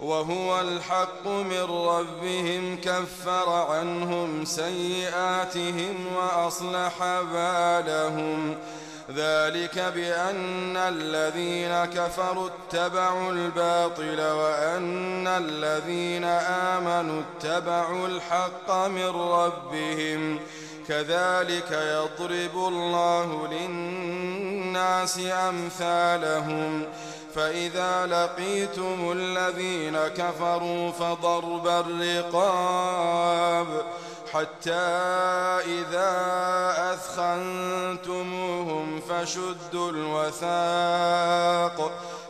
وهو الحق من ربهم كفر عنهم سيئاتهم وأصلح بالهم. ذلك بأن الذين كفروا اتبعوا الباطل وأن الذين آمنوا اتبعوا الحق من ربهم. كذلك يضرب الله للناس أمثالهم. فإذا لقيتم الذين كفروا فضرب الرقاب حتى إذا أثخنتموهم فشدوا الوثاق.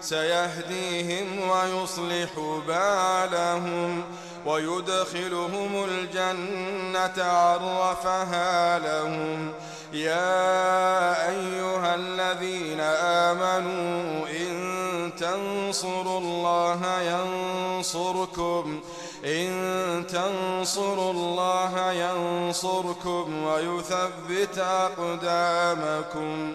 سيهديهم ويصلح بالهم ويدخلهم الجنة عرفها لهم. يا أيها الذين آمنوا إن تنصروا الله ينصركم إن تنصروا الله ينصركم ويثبت أقدامكم.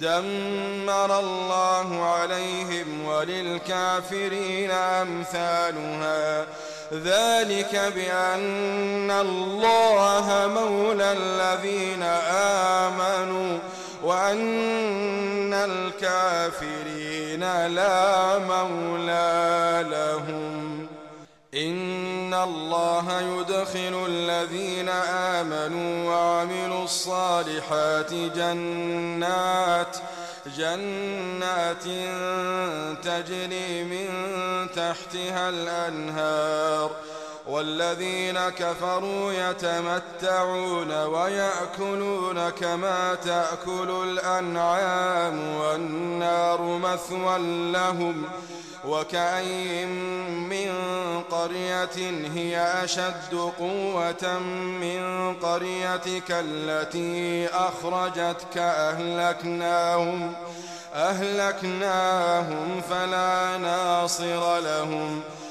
دمر الله عليهم وللكافرين أمثالها. ذلك بأن الله مولى الذين آمنوا وأن الكافرين لا مولى لهم. إن الله يدخل الذين آمنوا وعملوا الصالحات جنات جنات تجري من تحتها الأنهار. والذين كفروا يتمتعون ويأكلون كما تأكل الأنعام والنار مثوى لهم وكأين من قرية هي أشد قوة من قريتك التي أخرجتك أهلكناهم أهلكناهم فلا ناصر لهم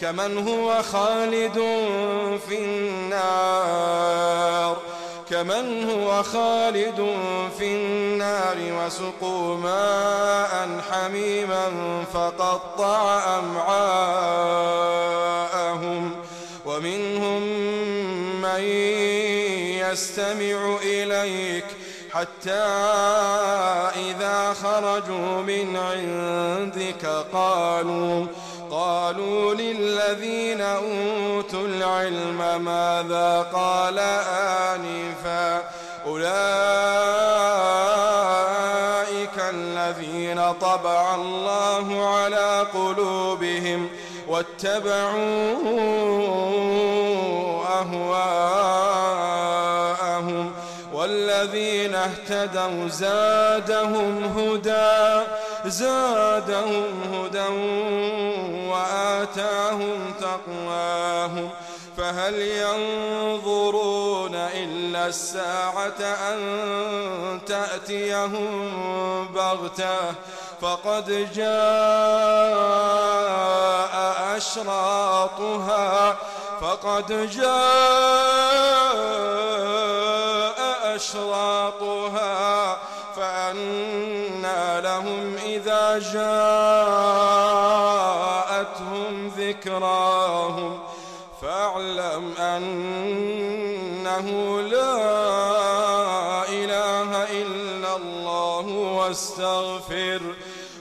كمن هو خالد في النار. كمن هو خالد في النار وسقوا ماء حميما فقطع أمعاءهم ومنهم من يستمع إليك حتى إذا خرجوا من عندك قالوا قالوا للذين أوتوا العلم ماذا قال آنفا أولئك الذين طبع الله على قلوبهم واتبعوا أهواءهم والذين اهتدوا زادهم هدى زادهم هدى وآتاهم تقواهم. فهل ينظرون إلا الساعة أن تأتيهم بغتة؟ فقد جاء أشراطها. فقد جاء أشراطها. فأنى لهم إذا جاءتهم ذكراهم فاعلم أنه لا إله إلا الله واستغفر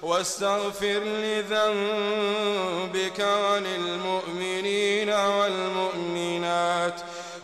واستغفر لذنبك وللمؤمنين والمؤمنات.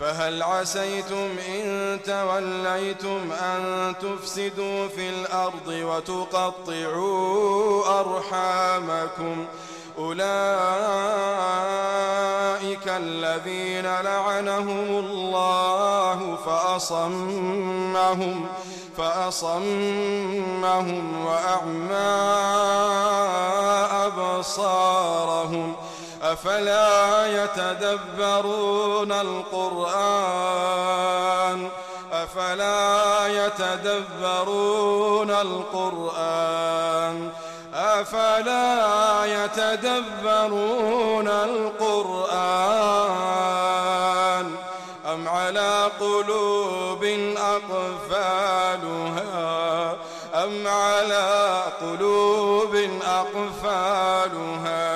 فهل عسيتم إن توليتم أن تفسدوا في الأرض وتقطعوا أرحامكم؟ أولئك الذين لعنهم الله فأصمهم فأصمهم وأعمى أبصارهم. أفلا يتدبرون القرآن؟ أفلا يتدبرون القرآن؟ أفلا يتدبرون القرآن؟ أم على قلوب أقفالها؟ أم على قلوب أقفالها؟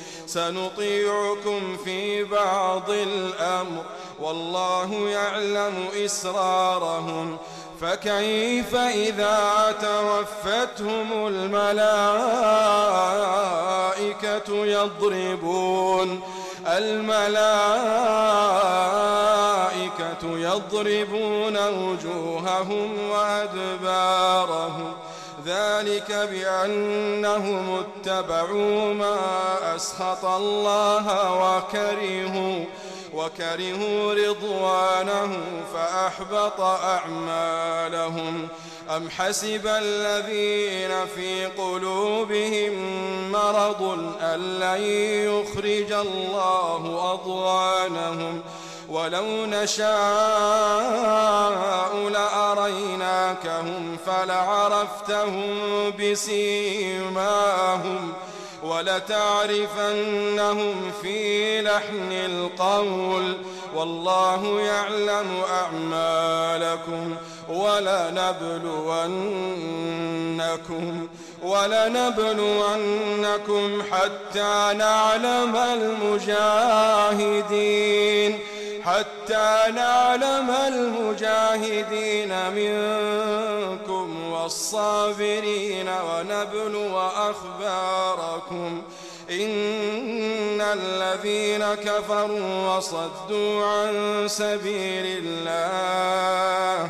سنطيعكم في بعض الأمر والله يعلم إسرارهم فكيف إذا توفتهم الملائكة يضربون الملائكة يضربون وجوههم وأدبارهم ذلك بأنهم اتبعوا ما أسخط الله وكرهوا وكرهوا رضوانه فأحبط أعمالهم. أم حسب الذين في قلوبهم مرض أن لن يخرج الله أضوانهم ولو نشاء لأريناكهم فلعرفتهم بسيماهم ولتعرفنهم في لحن القول والله يعلم أعمالكم ولنبلونكم ولنبلونكم حتى نعلم المجاهدين حتى نعلم المجاهدين منكم والصابرين ونبلو أخباركم. إن الذين كفروا وصدوا عن سبيل الله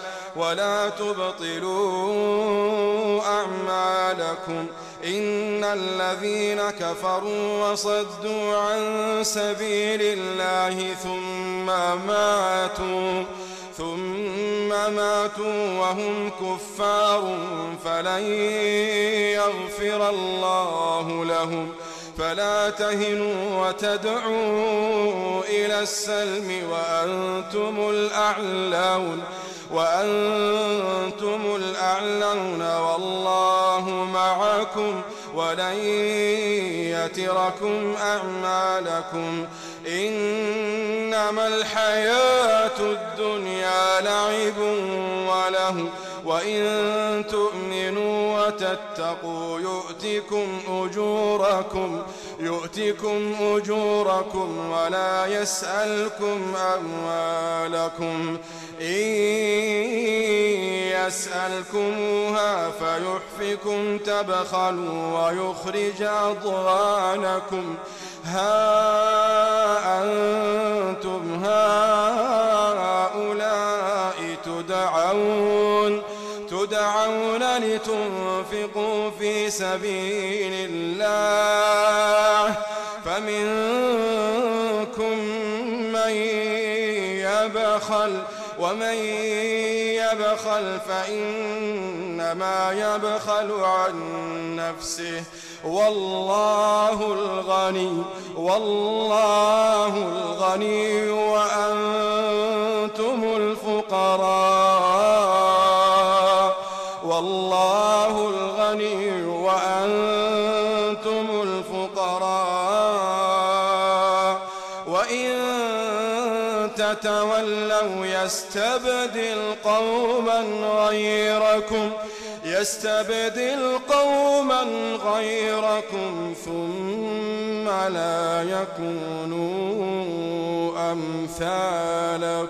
ولا تبطلوا أعمالكم إن الذين كفروا وصدوا عن سبيل الله ثم ماتوا ثم ماتوا وهم كفار فلن يغفر الله لهم. فلا تهنوا وتدعوا إلى السلم وأنتم الأعلون. وأنتم الأعلون والله معكم ولن يتركم أعمالكم إنما الحياة الدنيا لعب وله وإن تؤمنوا وتتقوا يؤتكم أجوركم يؤتكم أجوركم ولا يسألكم أموالكم. إن يسألكموها فيحفكم تبخلوا ويخرج أضغانكم. ها أنتم هؤلاء تدعون تدعون لتنفقوا في سبيل الله. يبخل ومن يبخل فإنما يبخل عن نفسه. والله الغني والله الغني وأنتم الفقراء. والله الغني وأنتم الفقراء. تتولوا يستبدل قوما غيركم يستبدل قوما غيركم ثم لا يكونوا أمثالكم.